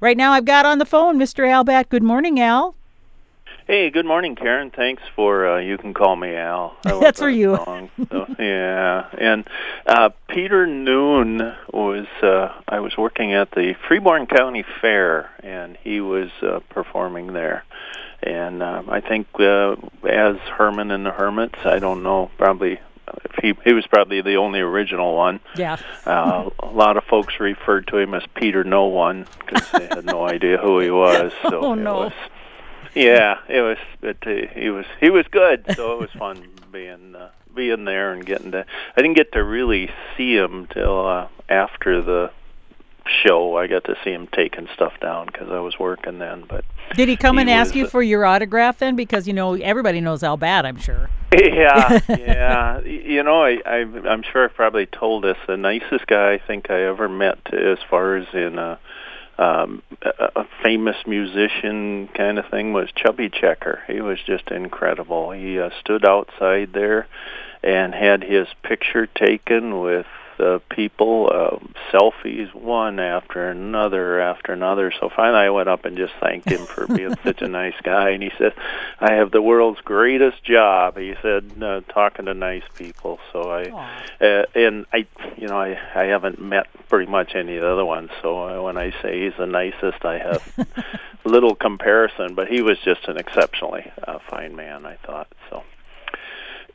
Right now, I've got on the phone Mr. Al Batt. Good morning, Al. Hey, good morning, Karen. Thanks for uh, you can call me Al. That's for you. Song. So, yeah, and uh, Peter Noone was. Uh, I was working at the Freeborn County Fair, and he was uh, performing there. And uh, I think uh, as Herman and the Hermits, I don't know, probably he he was probably the only original one. Yeah. uh, a lot of folks referred to him as Peter No One because they had no idea who he was. So Oh, no. was yeah, it was. But uh, he was he was good, so it was fun being uh, being there and getting to. I didn't get to really see him till uh, after the show. I got to see him taking stuff down because I was working then. But Did he come He and ask you for your autograph then? Because you know everybody knows Al Batt I'm sure. yeah, yeah. You know, I, I I'm sure I've probably told this. The nicest guy I think I ever met, as far as in a, um, a, a famous musician kind of thing, was Chubby Checker. He was just incredible. He uh, stood outside there and had his picture taken with uh, people, uh, selfies one after another after another. So finally, I went up and just thanked him for being such a nice guy. And he said, "I have the world's greatest job." He said, uh, talking to nice people. So I, uh, and I, you know, I I haven't met pretty much any of the other ones. So when I say he's the nicest, I have little comparison. But he was just an exceptionally uh, fine man. I thought so.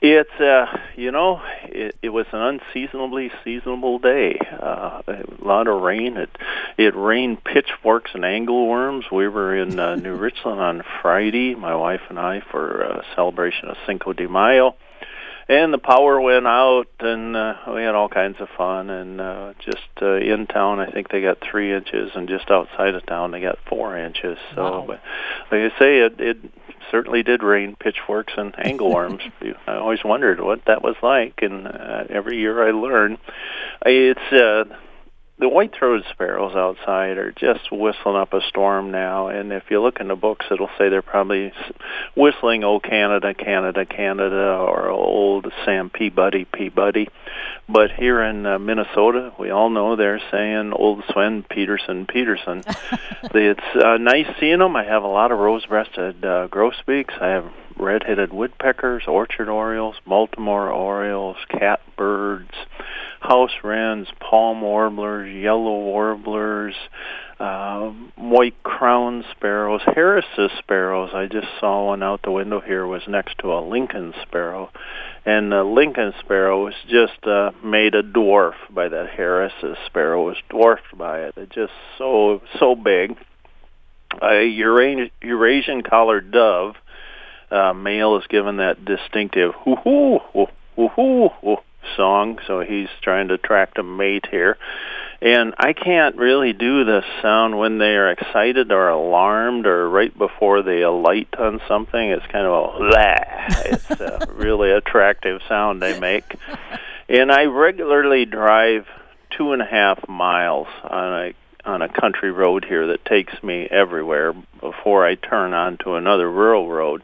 It's uh, you know, it, it was an unseasonably seasonable day. Uh, a lot of rain. It it rained pitchforks and angleworms. We were in uh, New Richland on Friday, my wife and I, for a celebration of Cinco de Mayo, and the power went out, and uh, we had all kinds of fun. And uh, just uh, in town, I think they got three inches, and just outside of town, they got four inches. So, Wow. but like I say, it it certainly did rain pitchforks and angleworms. I always wondered what that was like, and uh, every year I learn. It's uh, the white-throated sparrows outside are just whistling up a storm now, and if you look in the books, it'll say they're probably whistling "Oh Canada, Canada, Canada" or "Old Sam Peabody, Peabody." But here in uh, Minnesota, we all know they're saying "Old Sven Peterson, Peterson." it's uh, nice seeing them. I have a lot of rose-breasted uh, grosbeaks. I have red-headed woodpeckers, orchard orioles, Baltimore orioles, catbirds, house wrens, palm warblers, yellow warblers, uh, white crown sparrows, Harris's sparrows. I just saw one out the window here was next to a Lincoln sparrow, and the Lincoln sparrow was just uh, made a dwarf by that Harris's sparrow. Was dwarfed by it. It just so so big. A Eurasian, collared dove uh, male is given that distinctive hoo hoo hoo hoo hoo hoo song, so he's trying to attract a mate here. And I can't really do the sound when they are excited or alarmed or right before they alight on something. It's kind of a blah. It's a really attractive sound they make. And I regularly drive two and a half miles on a on a country road here that takes me everywhere before I turn onto another rural road.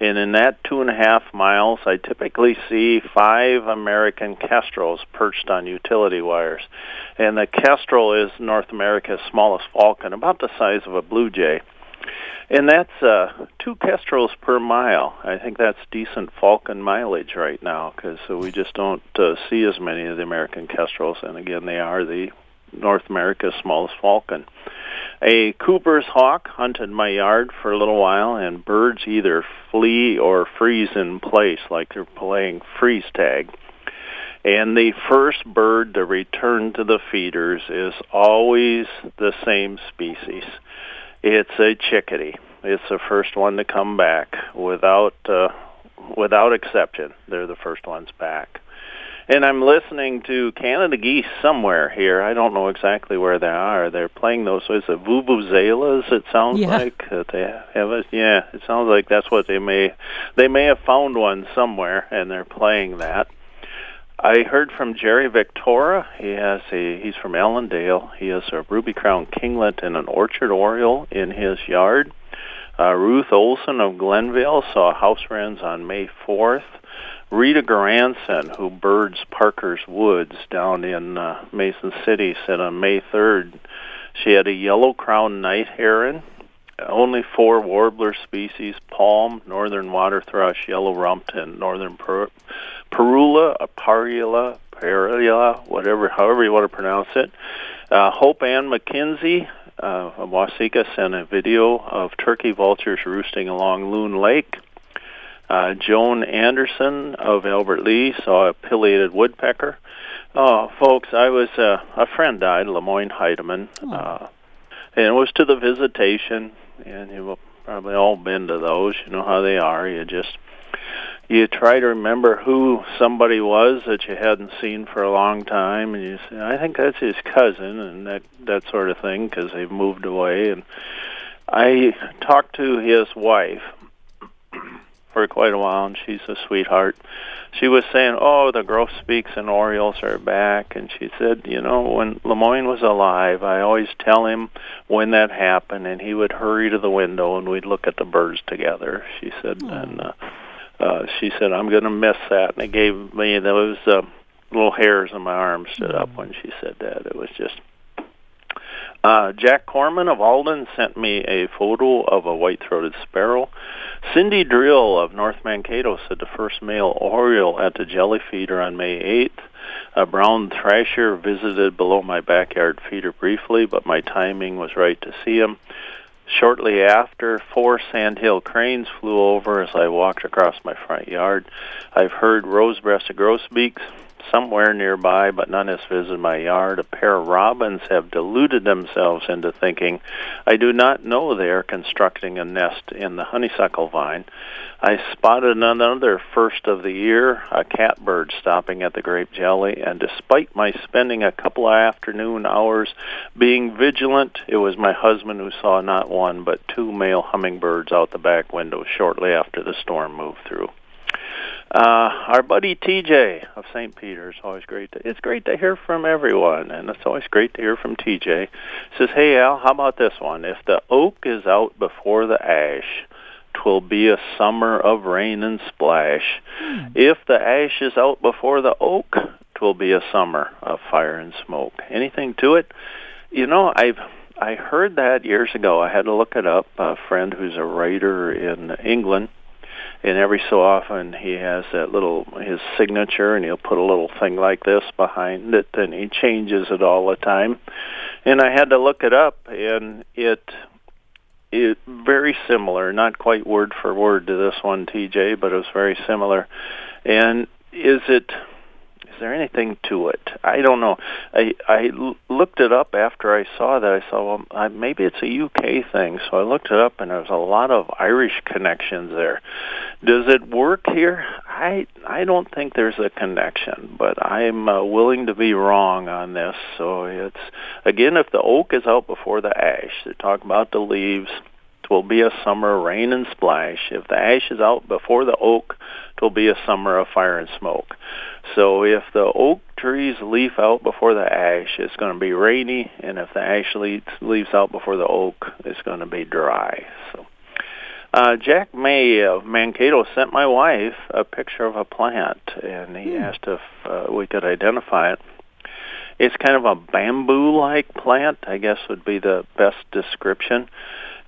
And in that two and a half miles, I typically see five American kestrels perched on utility wires. And the kestrel is North America's smallest falcon, about the size of a blue jay. And that's uh, two kestrels per mile. I think that's decent falcon mileage right now because we just don't uh, see as many of the American kestrels. And again, they are the North America's smallest falcon. A Cooper's hawk hunted my yard for a little while, and birds either flee or freeze in place like they're playing freeze tag. And the first bird to return to the feeders is always the same species. It's a chickadee. It's the first one to come back without uh, without exception. They're the first ones back. And I'm listening to Canada geese somewhere here. I don't know exactly where they are. They're playing those. Is it vuvuzelas? It sounds Yeah. like that they have it. Yeah, it sounds like that's what they may. They may have found one somewhere, and they're playing that. I heard from Jerry Victoria. He has a. He's from Allendale. He has a ruby crown kinglet and an orchard oriole in his yard. Uh, Ruth Olson of Glenville saw house wrens on May 4th. Rita Garanson, who birds Parker's Woods down in uh, Mason City, said on May 3rd She had a yellow crowned night heron, only four warbler species: palm, northern water thrush, yellow rumped, and northern per- parula, parula, parula, whatever, however you want to pronounce it. Uh, Hope Ann McKenzie uh, of Waseca sent a video of turkey vultures roosting along Loon Lake. Uh, Joan Anderson of Albert Lea saw a pileated woodpecker. Oh, folks, I was uh, a friend died, Lemoyne Heidemann, oh. uh, and it was to the visitation, and you've probably all been to those. You know how they are. You just you try to remember who somebody was that you hadn't seen for a long time, and you say, "I think that's his cousin," and that that sort of thing because they've moved away. And I talked to his wife for quite a while, and she's a sweetheart. She was saying, "Oh, the grosbeaks and orioles are back," and she said, "You know, when Lemoyne was alive, I always tell him when that happened, and he would hurry to the window, and we'd look at the birds together." She said, mm. and uh, uh, she said, "I'm going to miss that," and it gave me those uh, little hairs on my arm stood up when she said that. It was just. Uh, Jack Corman of Alden sent me a photo of a white-throated sparrow. Cindy Drill of North Mankato said the first male oriole at the jelly feeder on May 8th. A brown thrasher visited below my backyard feeder briefly, but my timing was right to see him. Shortly after, four sandhill cranes flew over as I walked across my front yard. I've heard rose-breasted grosbeaks somewhere nearby, but none has visited my yard. A pair of robins have deluded themselves into thinking I do not know they are constructing a nest in the honeysuckle vine. I spotted another first of the year, a catbird stopping at the grape jelly, and despite my spending a couple of afternoon hours being vigilant, it was my husband who saw not one but two male hummingbirds out the back window shortly after the storm moved through. Uh, our buddy TJ of St. Peter's, always great. To, it's great to hear from everyone, and it's always great to hear from TJ. Says, "Hey Al, how about this one? If the oak is out before the ash, twill be a summer of rain and splash. Hmm. If the ash is out before the oak, twill be a summer of fire and smoke." Anything to it? You know, I've I heard that years ago. I had to look it up. A friend who's a writer in England and every so often he has that little his signature and he'll put a little thing like this behind it and he changes it all the time. And i had to look it up and it it very similar not quite word for word to this one tj but it was very similar. And is it there anything to it? I don't know. I I looked it up after I saw that. I saw well, I, maybe it's a UK thing, so I looked it up, and there's a lot of Irish connections there. Does it work here? I I don't think there's a connection, but I'm uh, willing to be wrong on this. So it's again, if the oak is out before the ash, they're talking about the leaves. Will be a summer rain and splash. If the ash is out before the oak, it will be a summer of fire and smoke. So if the oak trees leaf out before the ash, it's going to be rainy, and if the ash leaves, leaves out before the oak, it's going to be dry. So. Uh, Jack May of Mankato sent my wife a picture of a plant, and he hmm. asked if uh, we could identify it. It's kind of a bamboo-like plant, I guess would be the best description,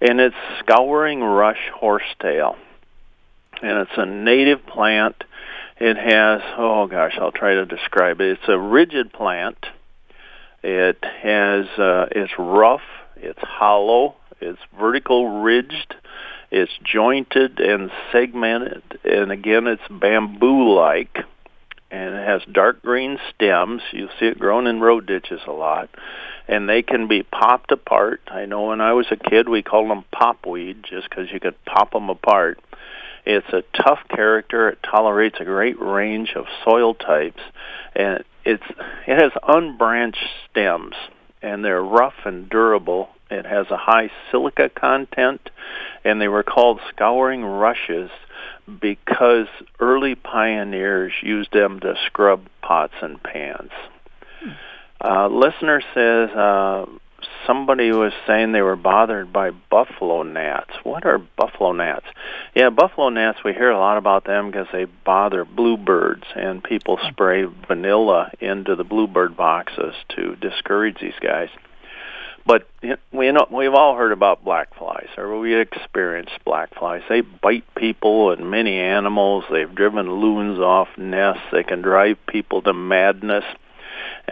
and it's scouring rush horsetail, and it's a native plant it has, oh gosh, I'll try to describe it. It's a rigid plant. It has, uh, it's rough, it's hollow, it's vertical ridged, it's jointed and segmented, and again, it's bamboo-like, and it has dark green stems. You'll see it growing in road ditches a lot, and they can be popped apart. I know when I was a kid, we called them pop popweed just because you could pop them apart it's a tough character. It tolerates a great range of soil types, and it's it has unbranched stems, and they're rough and durable. It has a high silica content, and they were called scouring rushes because early pioneers used them to scrub pots and pans. Hmm. Uh, listener says uh, somebody was saying they were bothered by buffalo gnats. What are buffalo gnats? Yeah, buffalo gnats, we hear a lot about them because they bother bluebirds, and people spray vanilla into the bluebird boxes to discourage these guys. But we know we've all heard about black flies, or we experienced black flies. They bite people and many animals. They've driven loons off nests. They can drive people to madness.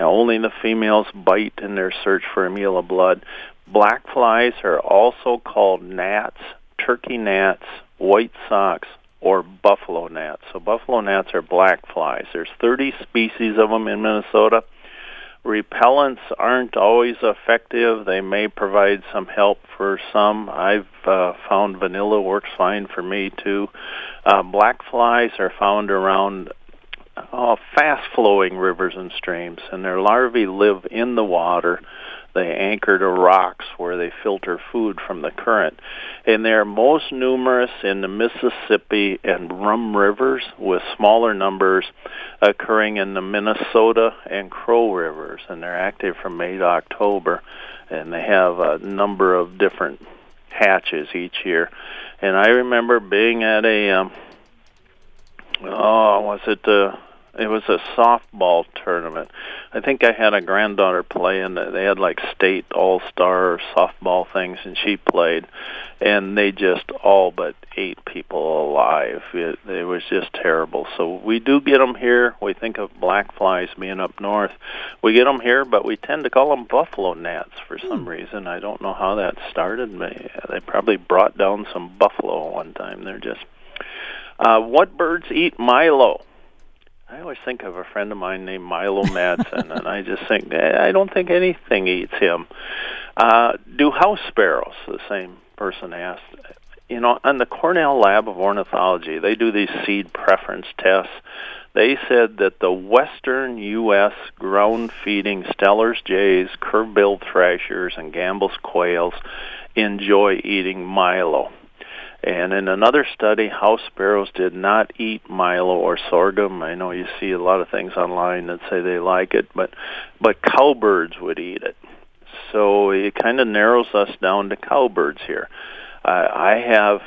Only the females bite in their search for a meal of blood. Black flies are also called gnats, turkey gnats, white socks, or buffalo gnats. So buffalo gnats are black flies. There's 30 species of them in Minnesota. Repellents aren't always effective. They may provide some help for some. I've uh, found vanilla works fine for me too. Uh, black flies are found around uh, fast-flowing rivers and streams, and their larvae live in the water they anchor to rocks where they filter food from the current. And they are most numerous in the Mississippi and Rum rivers, with smaller numbers occurring in the Minnesota and Crow rivers. And they're active from May to October. And they have a number of different hatches each year. And I remember being at a, um, oh, was it the it was a softball tournament. I think I had a granddaughter play, and they had like state all star softball things, and she played, and they just all but ate people alive. It, it was just terrible. So we do get them here. We think of black flies being up north. We get them here, but we tend to call them buffalo gnats for some hmm. reason. I don't know how that started. They probably brought down some buffalo one time. They're just. Uh, what birds eat milo? I always think of a friend of mine named Milo Madsen, and I just think eh, I don't think anything eats him. Uh, do house sparrows? The same person asked. You know, on the Cornell Lab of Ornithology, they do these seed preference tests. They said that the western U.S. ground-feeding Steller's jays, curve-billed thrashers, and Gambel's quails enjoy eating milo. And in another study, house sparrows did not eat milo or sorghum. I know you see a lot of things online that say they like it, but but cowbirds would eat it. So it kind of narrows us down to cowbirds here. Uh, I have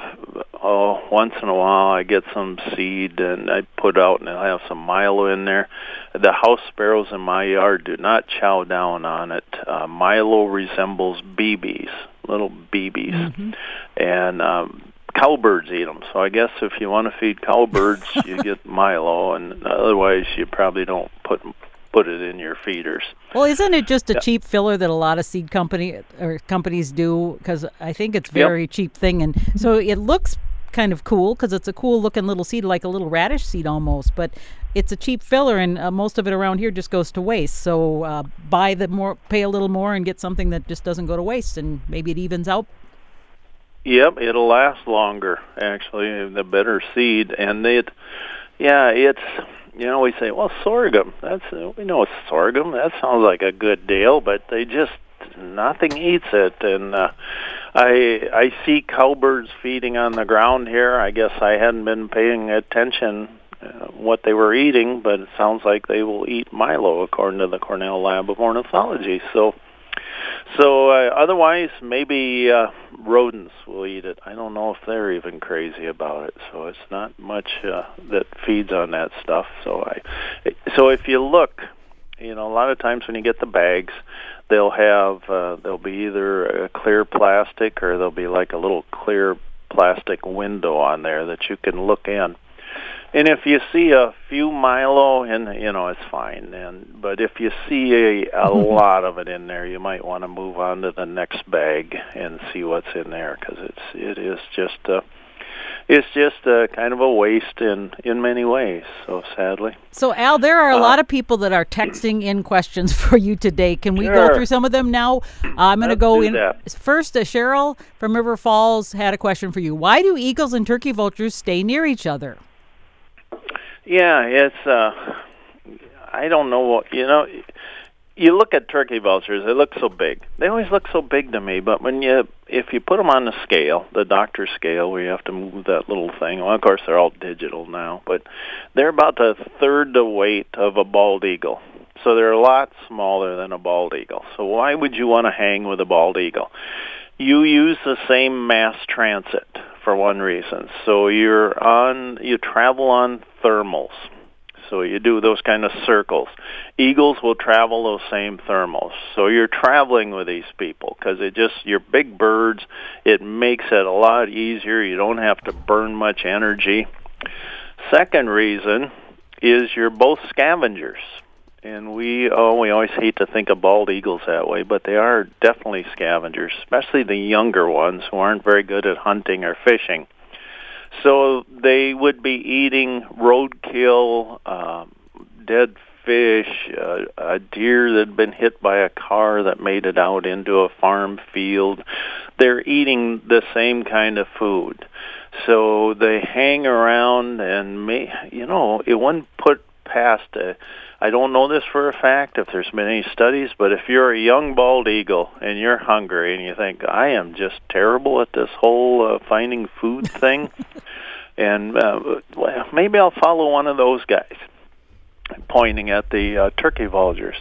oh once in a while I get some seed and I put out and I have some milo in there. The house sparrows in my yard do not chow down on it. Uh, milo resembles BBs, little BBs, mm-hmm. and um, cowbirds eat them. So I guess if you want to feed cowbirds, you get Milo, and otherwise you probably don't put put it in your feeders. Well, isn't it just a yeah. cheap filler that a lot of seed company or companies do? Because I think it's very yep. cheap thing, and so it looks kind of cool because it's a cool looking little seed, like a little radish seed almost. But it's a cheap filler, and uh, most of it around here just goes to waste. So uh, buy the more, pay a little more, and get something that just doesn't go to waste, and maybe it evens out Yep, it'll last longer. Actually, the better seed, and it, yeah, it's you know we say, well, sorghum. That's we know it's sorghum. That sounds like a good deal, but they just nothing eats it, and uh, I I see cowbirds feeding on the ground here. I guess I hadn't been paying attention uh, what they were eating, but it sounds like they will eat Milo according to the Cornell Lab of Ornithology. So so uh, otherwise, maybe uh, rodents will eat it. I don't know if they're even crazy about it. So it's not much uh, that feeds on that stuff. So I, so if you look, you know, a lot of times when you get the bags, they'll have uh, they'll be either a clear plastic or there'll be like a little clear plastic window on there that you can look in. And if you see a few Milo, and you know it's fine. And but if you see a, a lot of it in there, you might want to move on to the next bag and see what's in there because it's it is just a it's just a kind of a waste in in many ways. So sadly. So Al, there are a uh, lot of people that are texting in questions for you today. Can we sure. go through some of them now? Uh, I'm going to go in that. first. Uh, Cheryl from River Falls had a question for you. Why do eagles and turkey vultures stay near each other? Yeah, it's uh I don't know what you know you look at turkey vultures, they look so big. They always look so big to me, but when you if you put them on the scale, the doctor scale where you have to move that little thing, well of course they're all digital now, but they're about a third the weight of a bald eagle. So they're a lot smaller than a bald eagle. So why would you want to hang with a bald eagle? You use the same mass transit for one reason. So you're on you travel on thermals. So you do those kind of circles. Eagles will travel those same thermals. So you're traveling with these people because it just you're big birds. It makes it a lot easier. You don't have to burn much energy. Second reason is you're both scavengers. And we oh we always hate to think of bald eagles that way, but they are definitely scavengers, especially the younger ones who aren't very good at hunting or fishing. So they would be eating roadkill, um, dead fish, uh, a deer that had been hit by a car that made it out into a farm field. They're eating the same kind of food. So they hang around and may, you know, it wouldn't put past a I don't know this for a fact if there's been any studies, but if you're a young bald eagle and you're hungry and you think I am just terrible at this whole uh, finding food thing, and uh, well, maybe I'll follow one of those guys pointing at the uh, turkey vultures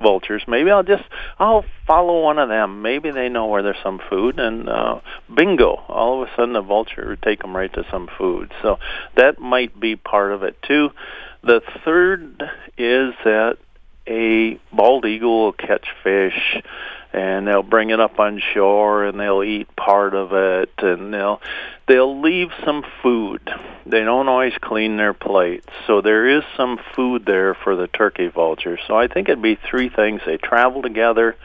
vultures. Maybe i'll just i'll follow one of them. Maybe they know where there's some food and uh bingo all of a sudden the vulture would take them right to some food. So that might be part of it too the third is that a bald eagle will catch fish and they'll bring it up on shore and they'll eat part of it and they'll they'll leave some food. They don't always clean their plates. So there is some food there for the turkey vulture. So I think it'd be three things. They travel together,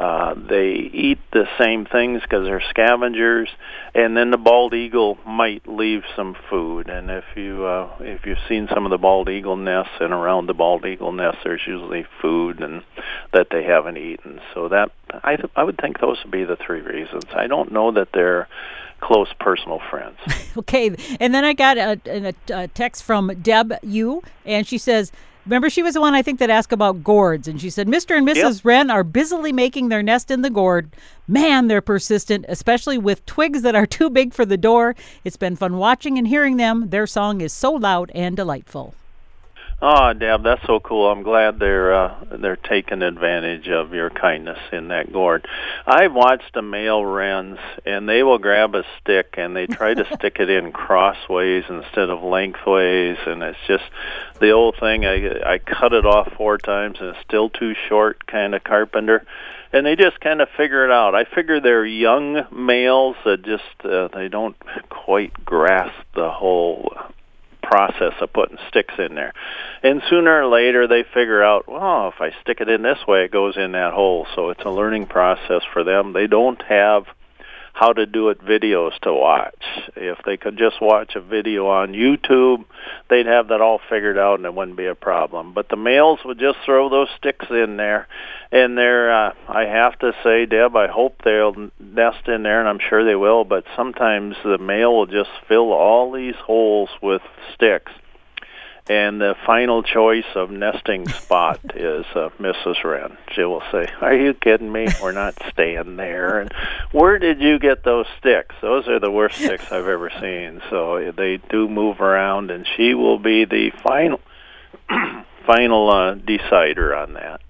uh, they eat the same things because they're scavengers, and then the bald eagle might leave some food. And if you uh, if you've seen some of the bald eagle nests and around the bald eagle nest, there's usually food and that they haven't eaten. So that I th- I would think those would be the three reasons. I don't know that they're close personal friends. okay, and then I got a, a, a text from Deb Yu, and she says Remember, she was the one I think that asked about gourds, and she said Mr. and Mrs. Yep. Wren are busily making their nest in the gourd. Man, they're persistent, especially with twigs that are too big for the door. It's been fun watching and hearing them. Their song is so loud and delightful. Oh, Deb, that's so cool. I'm glad they're uh, they're taking advantage of your kindness in that gourd. I've watched the male wrens, and they will grab a stick and they try to stick it in crossways instead of lengthways, and it's just the old thing. I I cut it off four times and it's still too short, kind of carpenter and they just kind of figure it out. I figure they're young males that just uh, they don't quite grasp the whole process of putting sticks in there. And sooner or later they figure out, well, if I stick it in this way, it goes in that hole. So it's a learning process for them. They don't have how to do it videos to watch. If they could just watch a video on YouTube, they'd have that all figured out and it wouldn't be a problem. But the males would just throw those sticks in there and they're uh, I have to say, Deb, I hope they'll nest in there and I'm sure they will, but sometimes the male will just fill all these holes with sticks and the final choice of nesting spot is uh, Mrs. Wren. She will say, "Are you kidding me? We're not staying there." And where did you get those sticks? Those are the worst sticks I've ever seen. So they do move around, and she will be the final final uh, decider on that.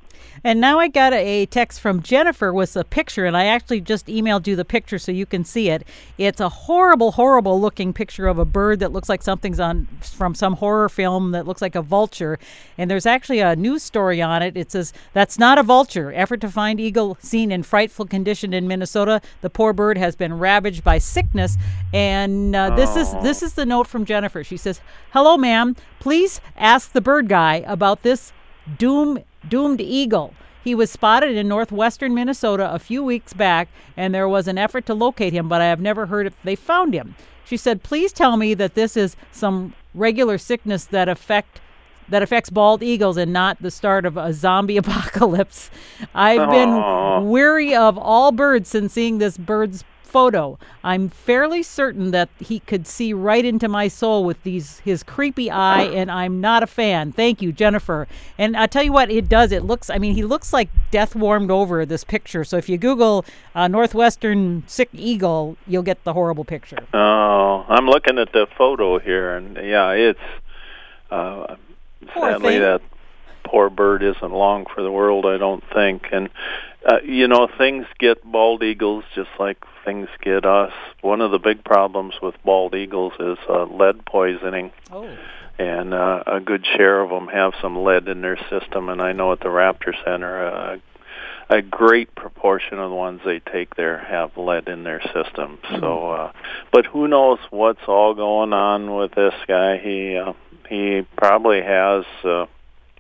And now I got a text from Jennifer with a picture, and I actually just emailed you the picture so you can see it. It's a horrible, horrible looking picture of a bird that looks like something's on from some horror film that looks like a vulture. And there's actually a news story on it. It says, That's not a vulture. Effort to find eagle seen in frightful condition in Minnesota. The poor bird has been ravaged by sickness. And uh, this is this is the note from Jennifer. She says, Hello, ma'am. Please ask the bird guy about this doom doomed eagle. He was spotted in northwestern Minnesota a few weeks back, and there was an effort to locate him, but I have never heard if they found him. She said, "Please tell me that this is some regular sickness that affect that affects bald eagles and not the start of a zombie apocalypse. I've Aww. been weary of all birds since seeing this bird's photo. I'm fairly certain that he could see right into my soul with these his creepy eye, and I'm not a fan. Thank you, Jennifer. And I tell you what, it does. It looks. I mean, he looks like death warmed over this picture. So if you Google uh, northwestern sick eagle, you'll get the horrible picture. Oh, I'm looking at the photo here, and yeah, it's uh, sadly thing. that poor bird isn't long for the world. I don't think, and uh, you know, things get bald eagles just like things get us. One of the big problems with bald eagles is uh, lead poisoning. Oh. and uh, a good share of them have some lead in their system. And I know at the Raptor Center, uh, a great proportion of the ones they take there have lead in their system. So, mm-hmm. uh, but who knows what's all going on with this guy? He uh, he probably has. Uh,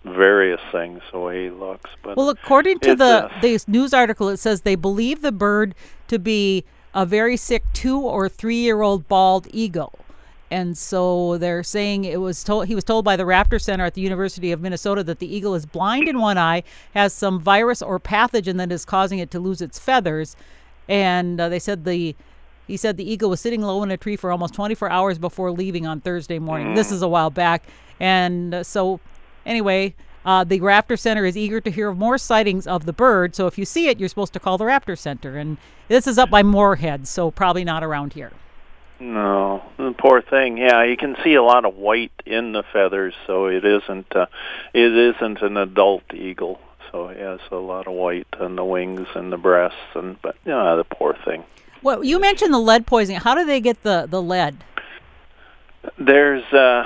various things the way he looks. But well, according to the uh, this news article, it says they believe the bird to be a very sick two or three year old bald eagle. And so they're saying it was told he was told by the Raptor Center at the University of Minnesota that the eagle is blind in one eye, has some virus or pathogen that is causing it to lose its feathers, and uh, they said the he said the eagle was sitting low in a tree for almost 24 hours before leaving on Thursday morning. Mm. This is a while back, and uh, so anyway. Uh, the Raptor Center is eager to hear of more sightings of the bird. So if you see it, you're supposed to call the Raptor Center. And this is up by Moorhead, so probably not around here. No, the poor thing. Yeah, you can see a lot of white in the feathers, so it isn't uh, it isn't an adult eagle. So it has a lot of white on the wings and the breasts, and but yeah, the poor thing. Well, you mentioned the lead poisoning. How do they get the the lead? There's uh,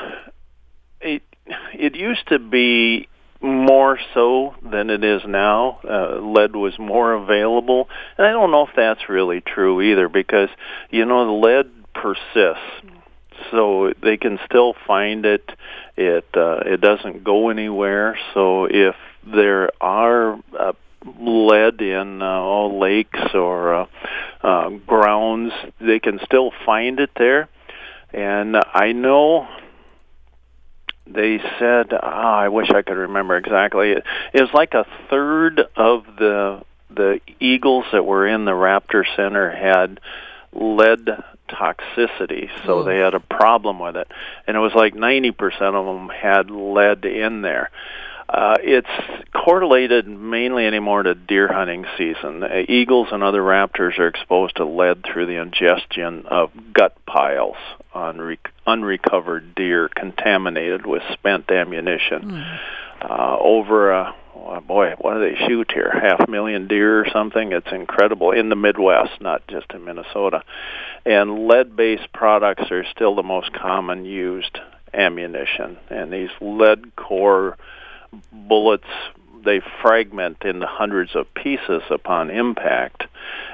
it. Used to be more so than it is now. Uh, lead was more available, and I don't know if that's really true either because you know the lead persists. So they can still find it. It uh, it doesn't go anywhere. So if there are uh, lead in uh, all lakes or uh, uh, grounds, they can still find it there. And I know they said, oh, I wish I could remember exactly. It, it was like a third of the the eagles that were in the Raptor Center had lead toxicity, so they had a problem with it. And it was like 90% of them had lead in there. Uh, it's correlated mainly anymore to deer hunting season. Uh, eagles and other raptors are exposed to lead through the ingestion of gut piles on re- unrecovered deer contaminated with spent ammunition. Mm. Uh, over a oh boy, what do they shoot here? Half a million deer or something? It's incredible in the Midwest, not just in Minnesota. And lead-based products are still the most common used ammunition, and these lead core bullets they fragment into hundreds of pieces upon impact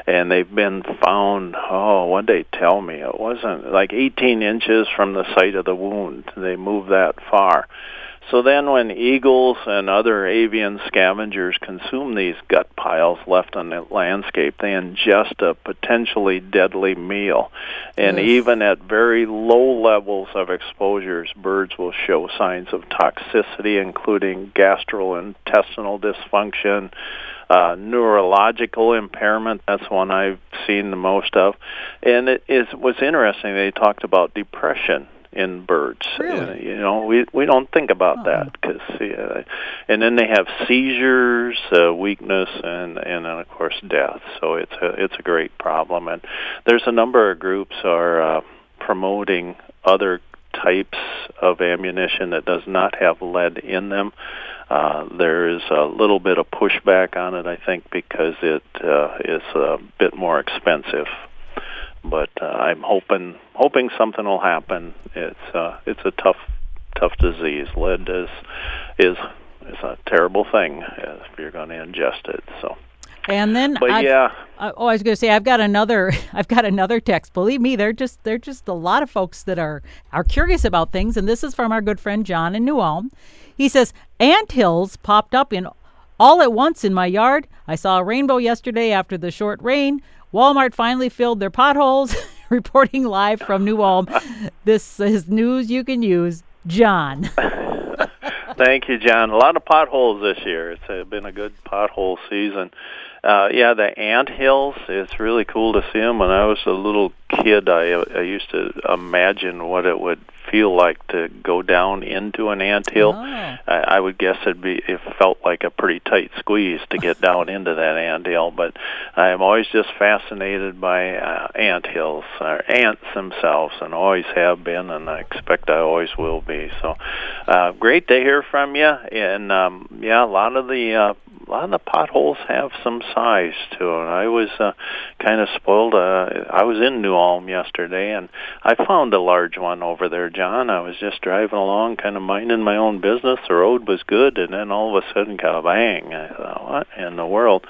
and they've been found oh what they tell me it wasn't like 18 inches from the site of the wound. They move that far so then when eagles and other avian scavengers consume these gut piles left on the landscape, they ingest a potentially deadly meal. And yes. even at very low levels of exposures, birds will show signs of toxicity, including gastrointestinal dysfunction, uh, neurological impairment. That's one I've seen the most of. And it is was interesting. They talked about depression in birds. Really? you know, we we don't think about oh. that because, uh, and then they have seizures, uh, weakness, and and then of course death. So it's a it's a great problem, and there's a number of groups are uh, promoting other types of ammunition that does not have lead in them. Uh, there is a little bit of pushback on it, I think, because it uh, is a bit more expensive but uh, I'm hoping hoping something will happen. It's uh, it's a tough tough disease. Lead is is is a terrible thing if you're going to ingest it. So. And then, but I've, yeah. Uh, oh, I was going to say I've got another. I've got another text. Believe me, they're just they're just a lot of folks that are are curious about things. And this is from our good friend John in New Ulm. He says ant hills popped up in all at once in my yard. I saw a rainbow yesterday after the short rain. Walmart finally filled their potholes. Reporting live from New Ulm. This is news you can use. John. Thank you, John. A lot of potholes this year. It's been a good pothole season. Uh, yeah, the ant hills. It's really cool to see them. When I was a little kid, I, I used to imagine what it would feel like to go down into an ant hill. Oh. I, I would guess it'd be it felt like a pretty tight squeeze to get down into that ant hill. But I'm always just fascinated by uh, ant hills, or ants themselves, and always have been, and I expect I always will be. So uh, great to hear from you. And um, yeah, a lot of the uh, a lot of the potholes have some size to them. I was uh, kind of spoiled. Uh, I was in New Ulm yesterday, and I found a large one over there, John. I was just driving along, kind of minding my own business. The road was good, and then all of a sudden, kind of bang! I thought, what in the world?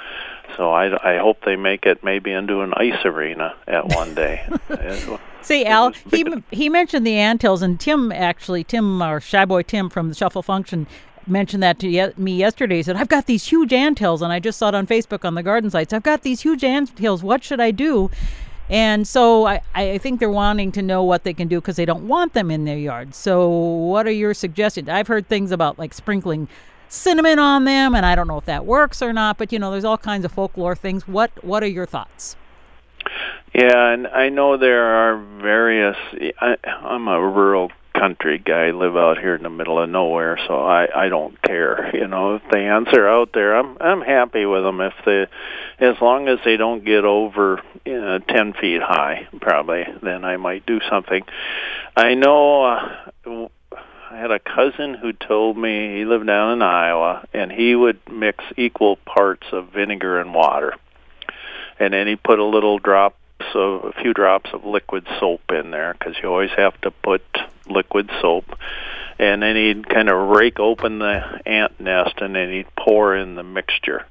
So I, I hope they make it maybe into an ice arena at one day. See, Al, he he mentioned the anthills, and Tim actually, Tim or Shy Boy Tim from the Shuffle Function mentioned that to me yesterday. He said, I've got these huge anthills, and I just saw it on Facebook on the garden sites. I've got these huge anthills. What should I do? And so I, I think they're wanting to know what they can do because they don't want them in their yard. So, what are your suggestions? I've heard things about like sprinkling cinnamon on them, and I don't know if that works or not. But you know, there's all kinds of folklore things. What What are your thoughts? Yeah, and I know there are various. I, I'm a rural country guy, live out here in the middle of nowhere, so I I don't care. You know, if the ants are out there, I'm I'm happy with them. If they, as long as they don't get over you know, ten feet high, probably, then I might do something. I know. Uh, I had a cousin who told me he lived down in Iowa, and he would mix equal parts of vinegar and water, and then he put a little drop so a few drops of liquid soap in there because you always have to put liquid soap. And then he'd kind of rake open the ant nest and then he'd pour in the mixture.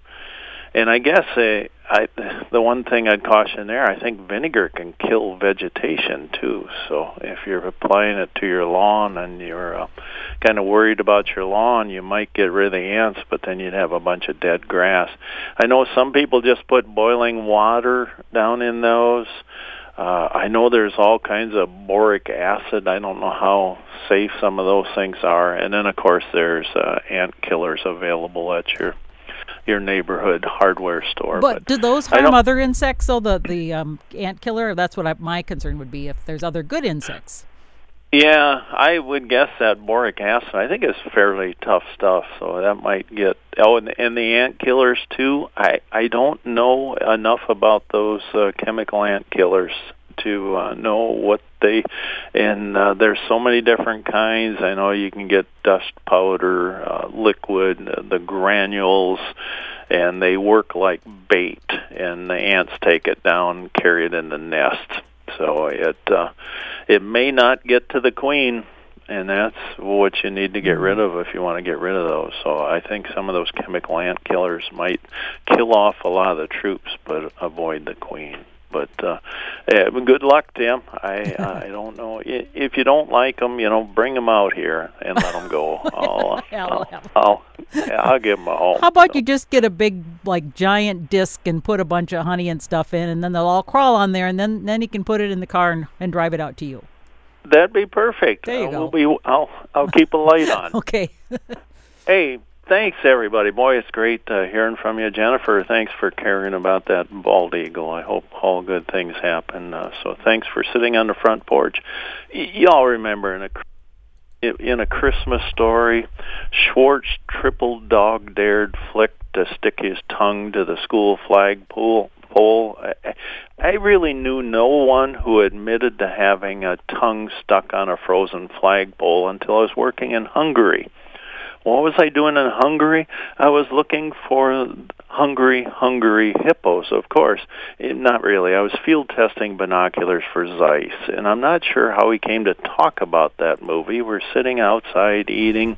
And i guess uh, I, the one thing I'd caution there, I think vinegar can kill vegetation too. So if you're applying it to your lawn and you're uh, kind of worried about your lawn, you might get rid of the ants, but then you'd have a bunch of dead grass. I know some people just put boiling water down in those. Uh, I know there's all kinds of boric acid. I don't know how safe some of those things are. And then, of course, there's uh, ant killers available at your your neighborhood hardware store. But, but do those harm other insects? So the the um, ant killer. That's what I, my concern would be if there's other good insects. Yeah, I would guess that boric acid. I think is fairly tough stuff, so that might get. Oh, and, and the ant killers too. I I don't know enough about those uh, chemical ant killers to uh, know what they and uh, there's so many different kinds. I know you can get dust powder, uh, liquid, uh, the granules, and they work like bait, and the ants take it down, carry it in the nest. So it uh, it may not get to the queen and that's what you need to get rid of if you want to get rid of those. So I think some of those chemical ant killers might kill off a lot of the troops, but avoid the queen. But uh, yeah, good luck, Tim. I I don't know if you don't like them, you know, bring them out here and let them go. I'll, I'll, I'll, yeah, I'll give them a home. How about so. you just get a big like giant disc and put a bunch of honey and stuff in, and then they'll all crawl on there, and then then you can put it in the car and, and drive it out to you. That'd be perfect. There you uh, go. We'll be, I'll I'll keep a light on. okay. hey, thanks everybody. Boy, it's great uh, hearing from you, Jennifer. Thanks for caring about that bald eagle. I hope all good things happen. Uh, so thanks for sitting on the front porch. Y- y'all remember in a in a Christmas story, Schwartz triple dog dared Flick to stick his tongue to the school flagpole. Pole. I, I really knew no one who admitted to having a tongue stuck on a frozen flagpole until I was working in Hungary. What was I doing in Hungary? I was looking for hungry, hungry hippos, of course. Eh, not really. I was field testing binoculars for Zeiss, and I'm not sure how he came to talk about that movie. We're sitting outside eating,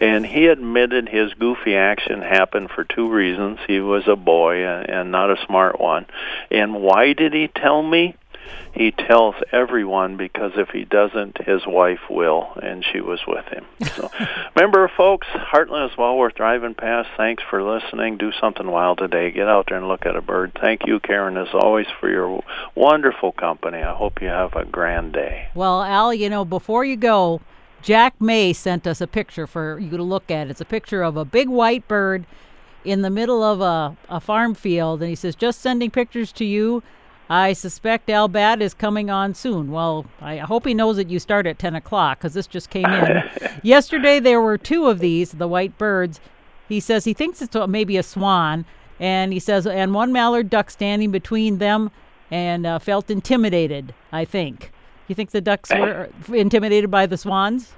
and he admitted his goofy action happened for two reasons. He was a boy and not a smart one. And why did he tell me? He tells everyone because if he doesn't, his wife will, and she was with him. So, remember, folks, Hartland is well worth driving past. Thanks for listening. Do something wild today. Get out there and look at a bird. Thank you, Karen, as always, for your wonderful company. I hope you have a grand day. Well, Al, you know, before you go, Jack May sent us a picture for you to look at. It's a picture of a big white bird in the middle of a, a farm field, and he says, "Just sending pictures to you." I suspect Al Batt is coming on soon. Well, I hope he knows that you start at 10 o'clock because this just came in. Yesterday there were two of these, the white birds. He says he thinks it's maybe a swan. And he says, and one mallard duck standing between them and uh, felt intimidated, I think. You think the ducks were intimidated by the swans?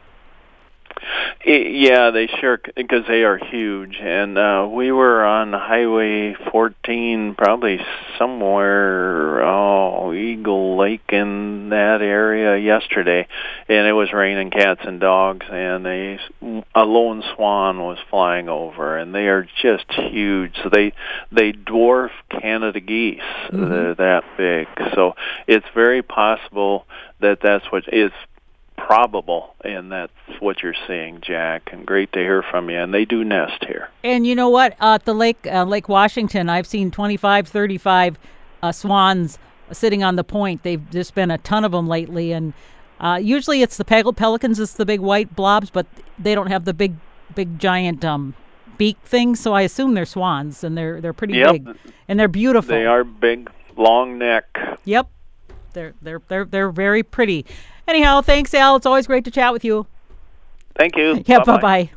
Yeah, they sure because they are huge, and uh, we were on Highway 14, probably somewhere oh Eagle Lake in that area yesterday, and it was raining cats and dogs, and a a lone swan was flying over, and they are just huge. So they they dwarf Canada geese. Mm-hmm. They're that big, so it's very possible that that's what is probable, and that's what you're seeing, Jack. And great to hear from you. And they do nest here. And you know what? Uh, at the lake, uh, Lake Washington, I've seen 25, 35 uh, swans sitting on the point. They've just been a ton of them lately, and uh, usually it's the pel- pelicans, it's the big white blobs, but they don't have the big, big giant um, beak things. So I assume they're swans, and they're they're pretty yep. big, and they're beautiful. They are big, long neck. Yep, they're they're they're they're very pretty. Anyhow, thanks, Al. It's always great to chat with you. Thank you. Yeah, bye bye.